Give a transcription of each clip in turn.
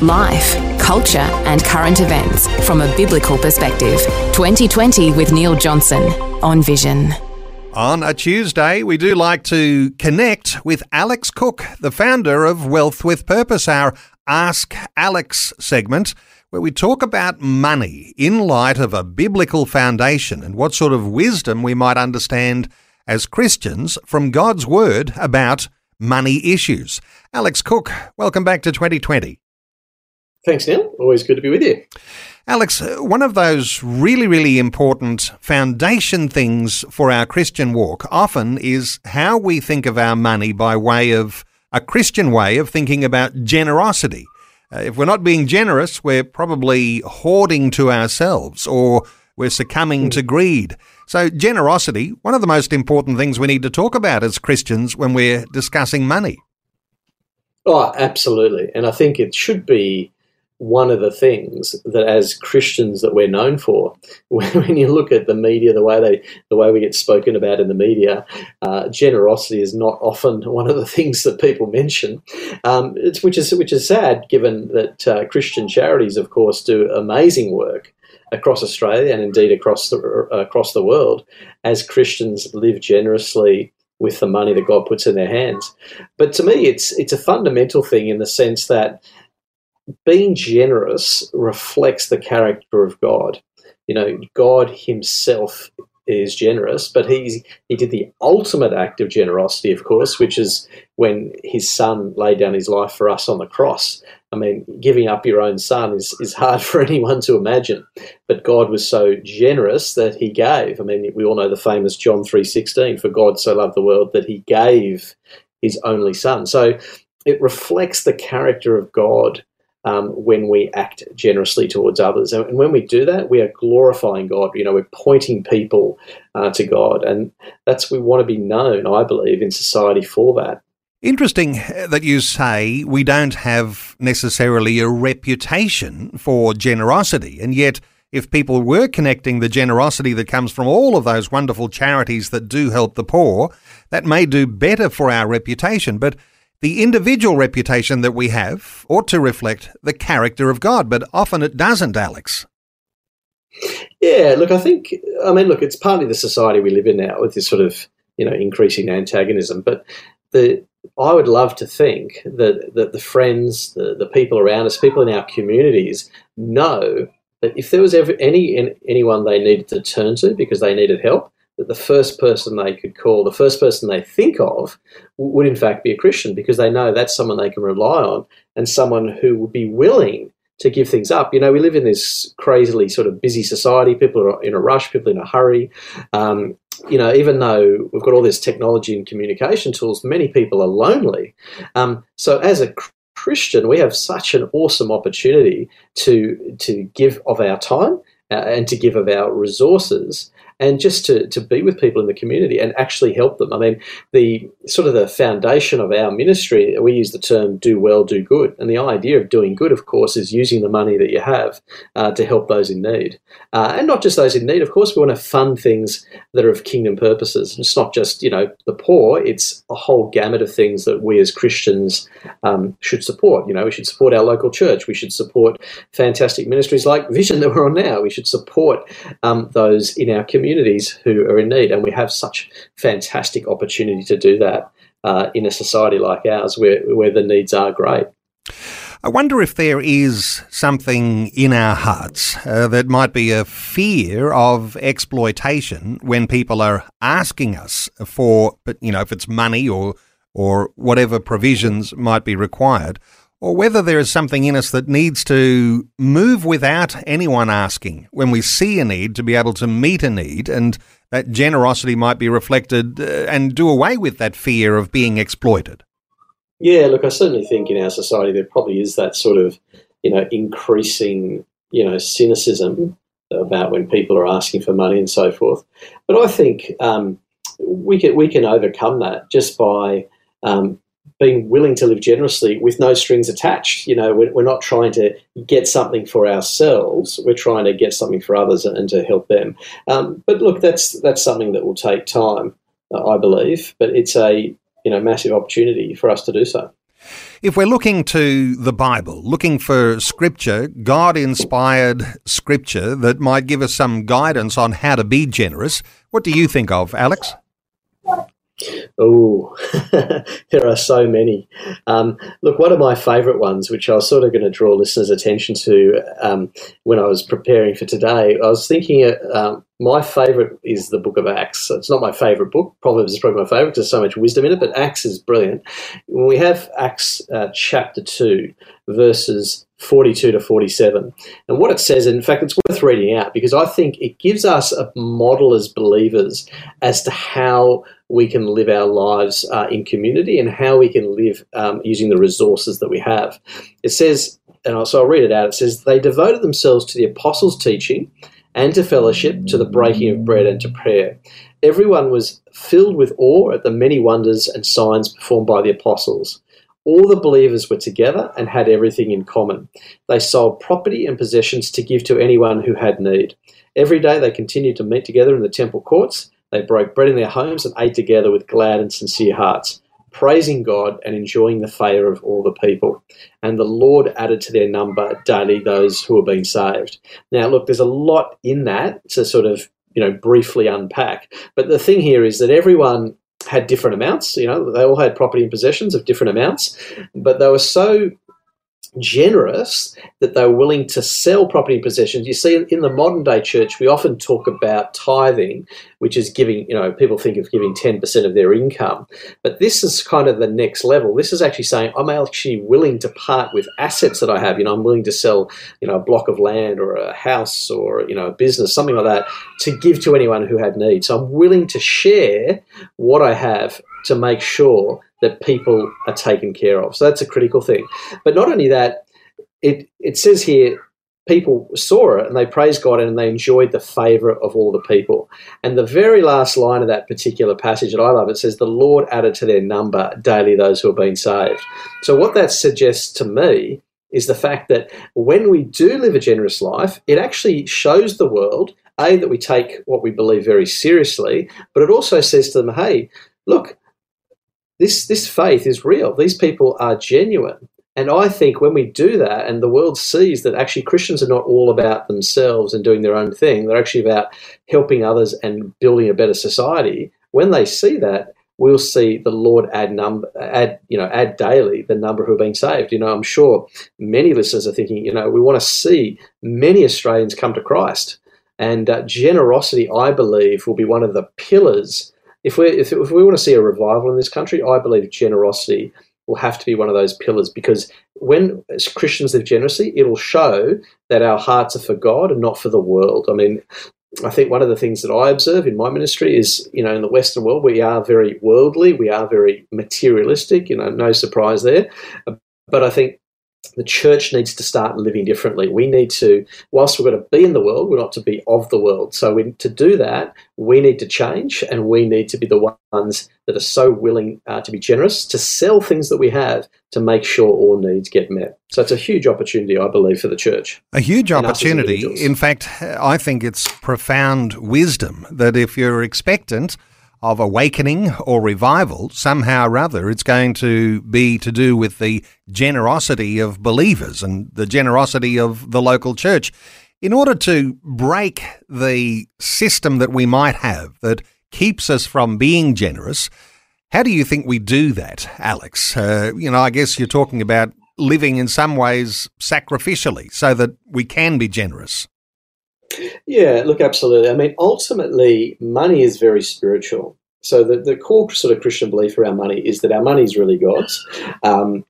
Life, culture, and current events from a biblical perspective. 2020 with Neil Johnson on Vision. On a Tuesday, we do like to connect with Alex Cook, the founder of Wealth with Purpose, our Ask Alex segment, where we talk about money in light of a biblical foundation and what sort of wisdom we might understand as Christians from God's Word about money issues. Alex Cook, welcome back to 2020. Thanks, Neil. Always good to be with you. Alex, one of those really, really important foundation things for our Christian walk often is how we think of our money by way of a Christian way of thinking about generosity. Uh, if we're not being generous, we're probably hoarding to ourselves or we're succumbing to greed. So, generosity, one of the most important things we need to talk about as Christians when we're discussing money. Oh, absolutely. And I think it should be one of the things that as Christians that we're known for. When you look at the media, the way they, the way we get spoken about in the media, uh, generosity is not often one of the things that people mention. Um, which is which is sad, given that uh, Christian charities, of course, do amazing work across Australia and indeed across the across the world as Christians live generously with the money that God puts in their hands. But to me, it's it's a fundamental thing in the sense that being generous reflects the character of God. You know, God Himself is generous, but he he did the ultimate act of generosity, of course, which is when His Son laid down His life for us on the cross. I mean, giving up your own son is, is hard for anyone to imagine, but God was so generous that He gave. I mean, we all know the famous John three sixteen, for God so loved the world that He gave His only Son. So it reflects the character of God um, when we act generously towards others. And when we do that, we are glorifying God. You know, we're pointing people uh, to God. And that's, we want to be known, I believe, in society for that. Interesting that you say we don't have necessarily a reputation for generosity. And yet, if people were connecting the generosity that comes from all of those wonderful charities that do help the poor, that may do better for our reputation. But the individual reputation that we have ought to reflect the character of God, but often it doesn't, Alex. Yeah, look, I think, I mean, look, it's partly the society we live in now with this sort of, you know, increasing antagonism, but the, I would love to think that, that the friends, the, the people around us, people in our communities know that if there was ever any anyone they needed to turn to because they needed help, that the first person they could call, the first person they think of, would in fact be a Christian because they know that's someone they can rely on and someone who would be willing to give things up. You know, we live in this crazily sort of busy society. People are in a rush, people in a hurry. Um, you know, even though we've got all this technology and communication tools, many people are lonely. Um, so as a Christian, we have such an awesome opportunity to to give of our time uh, and to give of our resources and just to, to be with people in the community and actually help them. I mean, the sort of the foundation of our ministry, we use the term do well, do good. And the idea of doing good, of course, is using the money that you have uh, to help those in need. Uh, and not just those in need, of course, we want to fund things that are of kingdom purposes. It's not just, you know, the poor, it's a whole gamut of things that we as Christians um, should support. You know, we should support our local church. We should support fantastic ministries like Vision that we're on now. We should support um, those in our community communities who are in need. And we have such fantastic opportunity to do that uh, in a society like ours where, where the needs are great. I wonder if there is something in our hearts uh, that might be a fear of exploitation when people are asking us for, you know, if it's money or or whatever provisions might be required, or whether there is something in us that needs to move without anyone asking when we see a need to be able to meet a need, and that generosity might be reflected uh, and do away with that fear of being exploited. Yeah, look, I certainly think in our society there probably is that sort of, you know, increasing, you know, cynicism about when people are asking for money and so forth. But I think um, we can we can overcome that just by um, being willing to live generously with no strings attached. You know, we're, we're, not trying to get something for ourselves. We're trying to get something for others and, and to help them. Um, but look, that's that's something that will take time, uh, I believe. But it's a you know massive opportunity for us to do so. If we're looking to the Bible, looking for scripture, God inspired scripture that might give us some guidance on how to be generous, what do you think of, Alex? Oh, there are so many. Um, look, one of my favourite ones, which I was sort of going to draw listeners' attention to um, when I was preparing for today, I was thinking uh, um, my favourite is the Book of Acts. It's not my favourite book. Proverbs is probably my favourite because there's so much wisdom in it, but Acts is brilliant. When we have Acts uh, chapter 2, verses 42 to 47. And what it says, in fact, it's worth reading out because I think it gives us a model as believers as to how we can live our lives uh, in community and how we can live um, using the resources that we have. It says, and so I'll read it out. It says, They devoted themselves to the apostles' teaching and to fellowship, to the breaking of bread and to prayer. Everyone was filled with awe at the many wonders and signs performed by the apostles. All the believers were together and had everything in common. They sold property and possessions to give to anyone who had need. Every day they continued to meet together in the temple courts. They broke bread in their homes and ate together with glad and sincere hearts, praising God and enjoying the favour of all the people. And the Lord added to their number daily those who were being saved. Now, look, there's a lot in that to sort of you know briefly unpack. But the thing here is that everyone had different amounts. You know, they all had property and possessions of different amounts, but they were so generous that they were willing to sell property and possessions. You see, in the modern day church, we often talk about tithing, which is giving, you know, people think of giving 10% of their income. But this is kind of the next level. This is actually saying, I'm actually willing to part with assets that I have. You know, I'm willing to sell, you know, a block of land or a house or, you know, a business, something like that, to give to anyone who had need. So I'm willing to share what I have to make sure that people are taken care of. So that's a critical thing. But not only that, it, it says here people saw it and they praised God and they enjoyed the favor of all the people. And the very last line of that particular passage that I love, it says, The Lord added to their number daily those who are being saved. So what that suggests to me is the fact that when we do live a generous life, it actually shows the world, A, that we take what we believe very seriously, but it also says to them, hey, look, this this faith is real. These people are genuine. And I think when we do that and the world sees that actually Christians are not all about themselves and doing their own thing, they're actually about helping others and building a better society. When they see that, we'll see the Lord add number, add you know, add daily the number who are being saved. You know, I'm sure many listeners are thinking, you know, we want to see many Australians come to Christ, and uh, generosity, I believe, will be one of the pillars if we if, if we want to see a revival in this country, I believe generosity will have to be one of those pillars because when Christians live generously, it'll show that our hearts are for God and not for the world. I mean, I think one of the things that I observe in my ministry is, you know, in the Western world, we are very worldly, we are very materialistic, you know, no surprise there. But I think the church needs to start living differently. We need to, whilst we're going to be in the world, we're not to be of the world. So we, to do that, we need to change and we need to be the ones that are so willing uh, to be generous, to sell things that we have to make sure all needs get met. So it's a huge opportunity, I believe, for the church. A huge opportunity. In fact, I think it's profound wisdom that if you're expectant, of awakening or revival, somehow or other, it's going to be to do with the generosity of believers and the generosity of the local church. In order to break the system that we might have that keeps us from being generous, how do you think we do that, Alex? Uh, you know, I guess you're talking about living in some ways sacrificially so that we can be generous. Yeah, look, absolutely. I mean, ultimately, money is very spiritual. So the, the core sort of Christian belief around money is that our money is really God's, um,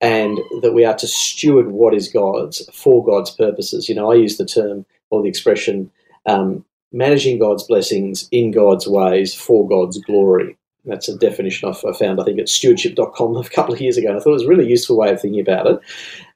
and that we are to steward what is God's for God's purposes. You know, I use the term or the expression um, managing God's blessings in God's ways for God's glory. That's a definition I found, I think, at stewardship.com a couple of years ago. And I thought it was a really useful way of thinking about it.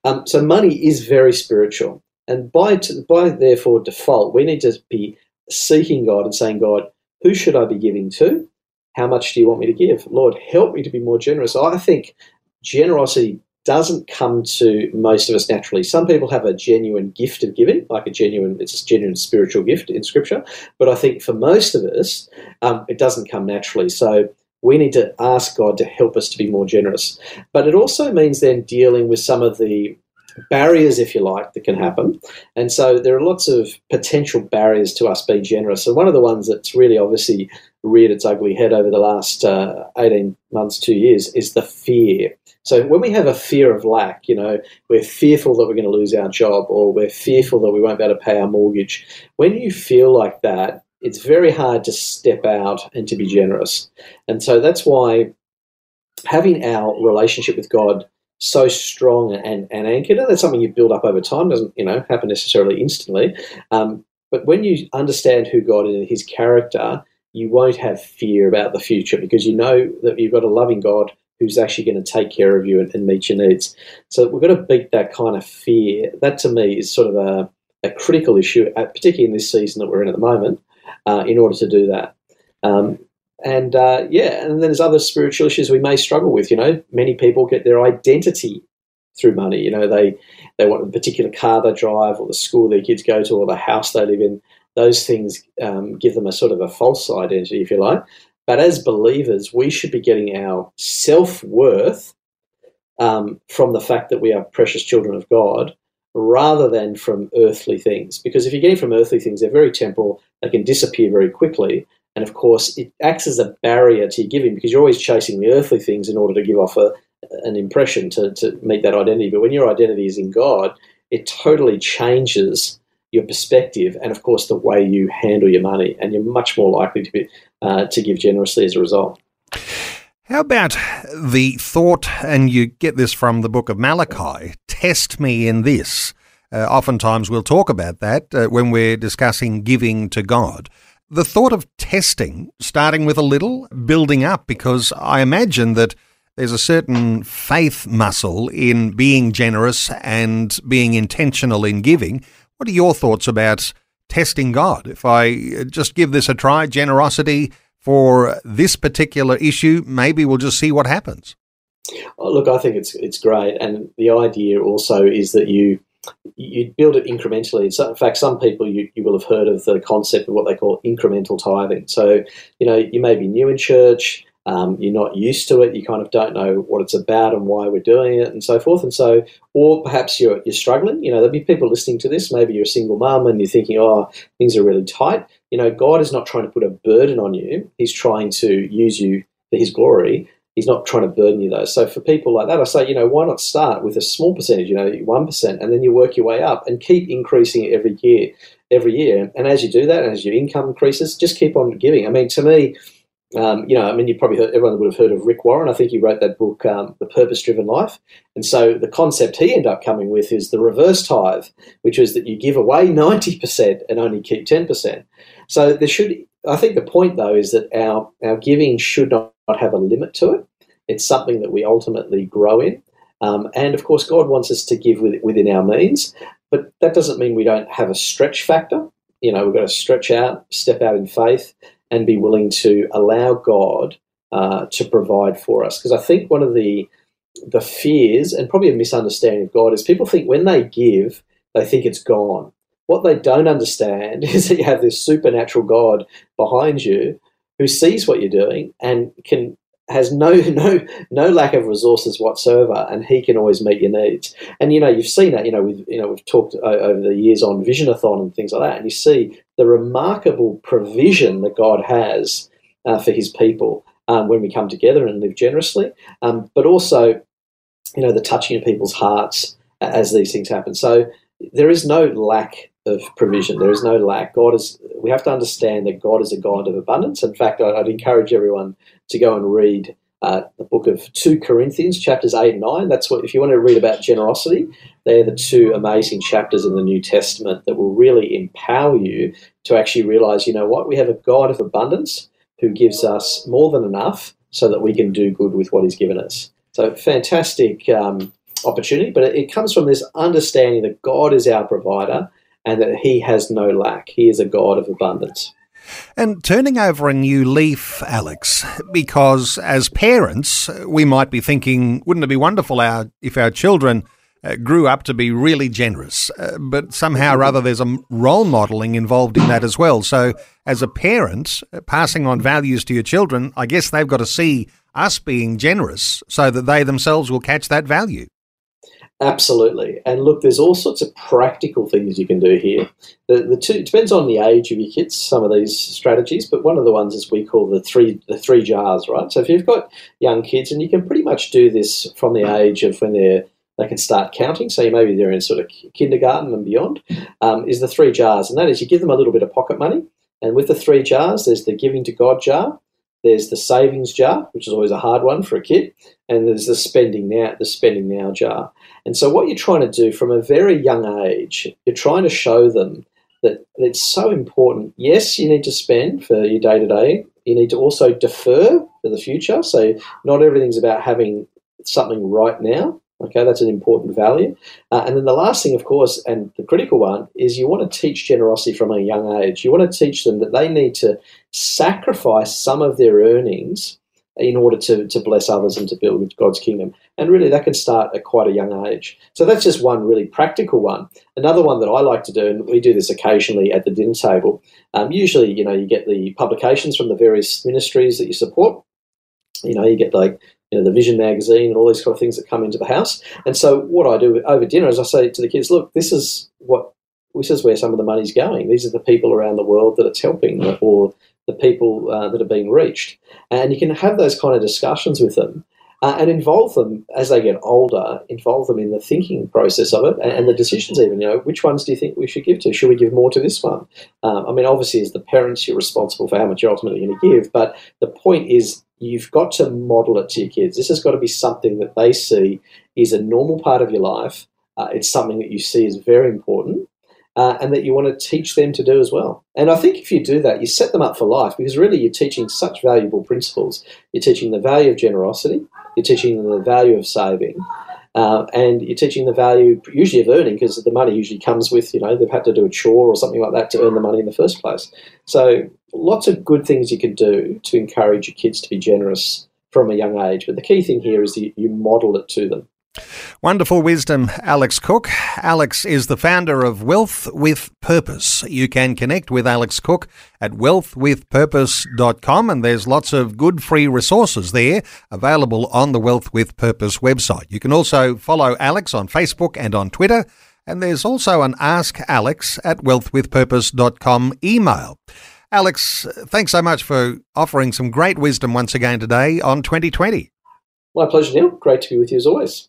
Um, so, money is very spiritual. And by, by therefore default, we need to be seeking God and saying, God, who should I be giving to? How much do you want me to give? Lord, help me to be more generous. I think generosity doesn't come to most of us naturally. Some people have a genuine gift of giving, like a genuine, it's a genuine spiritual gift in Scripture. But I think for most of us, um, it doesn't come naturally. So we need to ask God to help us to be more generous. But it also means then dealing with some of the barriers, if you like, that can happen. And so there are lots of potential barriers to us being generous. And one of the ones that's really obviously reared its ugly head over the last uh, 18 months, two years, is the fear. So when we have a fear of lack, you know, we're fearful that we're going to lose our job or we're fearful that we won't be able to pay our mortgage. When you feel like that, it's very hard to step out and to be generous. And so that's why having our relationship with God so strong and, and anchored, and that's something you build up over time, doesn't, you know, happen necessarily instantly. Um, but when you understand who God is and his character, you won't have fear about the future because you know that you've got a loving God who's actually going to take care of you and, and meet your needs. So we've got to beat that kind of fear. That to me is sort of a, a critical issue, particularly in this season that we're in at the moment, uh, in order to do that. Um, and uh, yeah, and then there's other spiritual issues we may struggle with. You know, many people get their identity through money. You know, they they want a particular car they drive, or the school their kids go to, or the house they live in. Those things um, give them a sort of a false identity, if you like. But as believers, we should be getting our self worth um, from the fact that we are precious children of God rather than from earthly things. Because if you're getting from earthly things, they're very temporal, they can disappear very quickly. And of course, it acts as a barrier to your giving because you're always chasing the earthly things in order to give off a, an impression to, to meet that identity. But when your identity is in God, it totally changes your perspective and, of course, the way you handle your money. And you're much more likely to, be, uh, to give generously as a result. How about the thought, and you get this from the book of Malachi test me in this? Uh, oftentimes we'll talk about that uh, when we're discussing giving to God. The thought of testing, starting with a little, building up, because I imagine that there's a certain faith muscle in being generous and being intentional in giving. What are your thoughts about testing God? If I uh, just give this a try, generosity for this particular issue, maybe we'll just see what happens. Oh, look, I think it's it's great, and the idea also is that you you build it incrementally. So, in fact, some people you, you will have heard of the concept of what they call incremental tithing. So, you know, you may be new in church, um, you're not used to it, you kind of don't know what it's about and why we're doing it, and so forth. And so, or perhaps you're you're struggling. You know, there'll be people listening to this. Maybe you're a single mum and you're thinking, oh, things are really tight. You know, God is not trying to put a burden on you. He's trying to use you for His glory he's not trying to burden you though. So for people like that, I say, you know, why not start with a small percentage, you know, one percent, and then you work your way up and keep increasing it every year, every year. And as you do that, as your income increases, just keep on giving. I mean, to me. Um, you know, I mean, you probably heard, everyone would have heard of Rick Warren. I think he wrote that book, um, The Purpose Driven Life. And so the concept he ended up coming with is the reverse tithe, which is that you give away 90% and only keep 10%. So there should, I think the point though is that our, our giving should not have a limit to it. It's something that we ultimately grow in. Um, and of course, God wants us to give with, within our means, but that doesn't mean we don't have a stretch factor. You know, we've got to stretch out, step out in faith, and be willing to allow God uh, to provide for us. Because I think one of the the fears and probably a misunderstanding of God is people think when they give, they think it's gone. What they don't understand is that you have this supernatural God behind you who sees what you're doing and can has no no no lack of resources whatsoever, and he can always meet your needs. And you know, you've seen that. You know, we've you know we've talked over the years on Visionathon and things like that, and you see the remarkable provision that God has uh, for His people um, when we come together and live generously, um, but also you know the touching of people's hearts as these things happen. So there is no lack of provision. There is no lack. God is. We have to understand that God is a God of abundance. In fact, I'd encourage everyone to go and read uh, the book of two Corinthians, chapters eight and nine. That's what if you want to read about generosity, they're the two amazing chapters in the New Testament that will really empower you to actually realize, you know what, we have a God of abundance who gives us more than enough so that we can do good with what He's given us. So fantastic. Um, opportunity, but it, it comes from this understanding that God is our provider and that He has no lack. He is a God of abundance. And turning over a new leaf, Alex, because as parents, we might be thinking, wouldn't it be wonderful our, if our children uh, grew up to be really generous? Uh, but somehow or other, there's a role modelling involved in that as well. So, as a parent, uh, passing on values to your children, I guess they've got to see us being generous so that they themselves will catch that value. Absolutely. And look, there's all sorts of practical things you can do here. The, the two depends on the age of your kids, some of these strategies, but one of the ones is we call the three the three jars, right? So if you've got young kids and you can pretty much do this from the age of when they're they can start counting. So maybe they're in sort of kindergarten and beyond. Um, is the three jars, and that is you give them a little bit of pocket money, and with the three jars, there's the giving to God jar, there's the savings jar, which is always a hard one for a kid, and there's the spending now the spending now jar. And so, what you're trying to do from a very young age, you're trying to show them that it's so important. Yes, you need to spend for your day to day. You need to also defer for the future. So, not everything's about having something right now. Okay, that's an important value. Uh, and then the last thing, of course, and the critical one, is you want to teach generosity from a young age. You want to teach them that they need to sacrifice some of their earnings in order to, to bless others and to build God's kingdom. And really, that can start at quite a young age. So that's just one really practical one. Another one that I like to do, and we do this occasionally at the dinner table. Um, usually, you know, you get the publications from the various ministries that you support. You know, you get like you know, the Vision magazine and all these kind of things that come into the house. And so, what I do over dinner is I say to the kids, "Look, this is what this is where some of the money's going. These are the people around the world that it's helping, or the people uh, that are being reached. And you can have those kind of discussions with them uh, and involve them as they get older, involve them in the thinking process of it and, and, the decisions, even. You know, which ones do you think we should give to? Should we give more to this one? Um, I mean, obviously, as the parents, you're responsible for how much you're ultimately going to give, but the point is you've got to model it to your kids. This has got to be something that they see is a normal part of your life. Uh, it's something that you see as very important uh, and that you want to teach them to do as well. And I think if you do that, you set them up for life because really you're teaching such valuable principles. You're teaching the value of generosity, you're teaching them the value of saving, uh, and you're teaching the value usually of earning because the money usually comes with, you know, they've had to do a chore or something like that to earn the money in the first place. So lots of good things you can do to encourage your kids to be generous from a young age. But the key thing here is you, you model it to them. Wonderful wisdom, Alex Cook. Alex is the founder of Wealth with Purpose. You can connect with Alex Cook at wealthwithpurpose.com and there's lots of good free resources there available on the Wealth with Purpose website. You can also follow Alex on Facebook and on Twitter. And there's also an Ask Alex at wealthwithpurpose.com email. Alex, thanks so much for offering some great wisdom once again today on 2020. My pleasure, Neil. Great to be with you as always.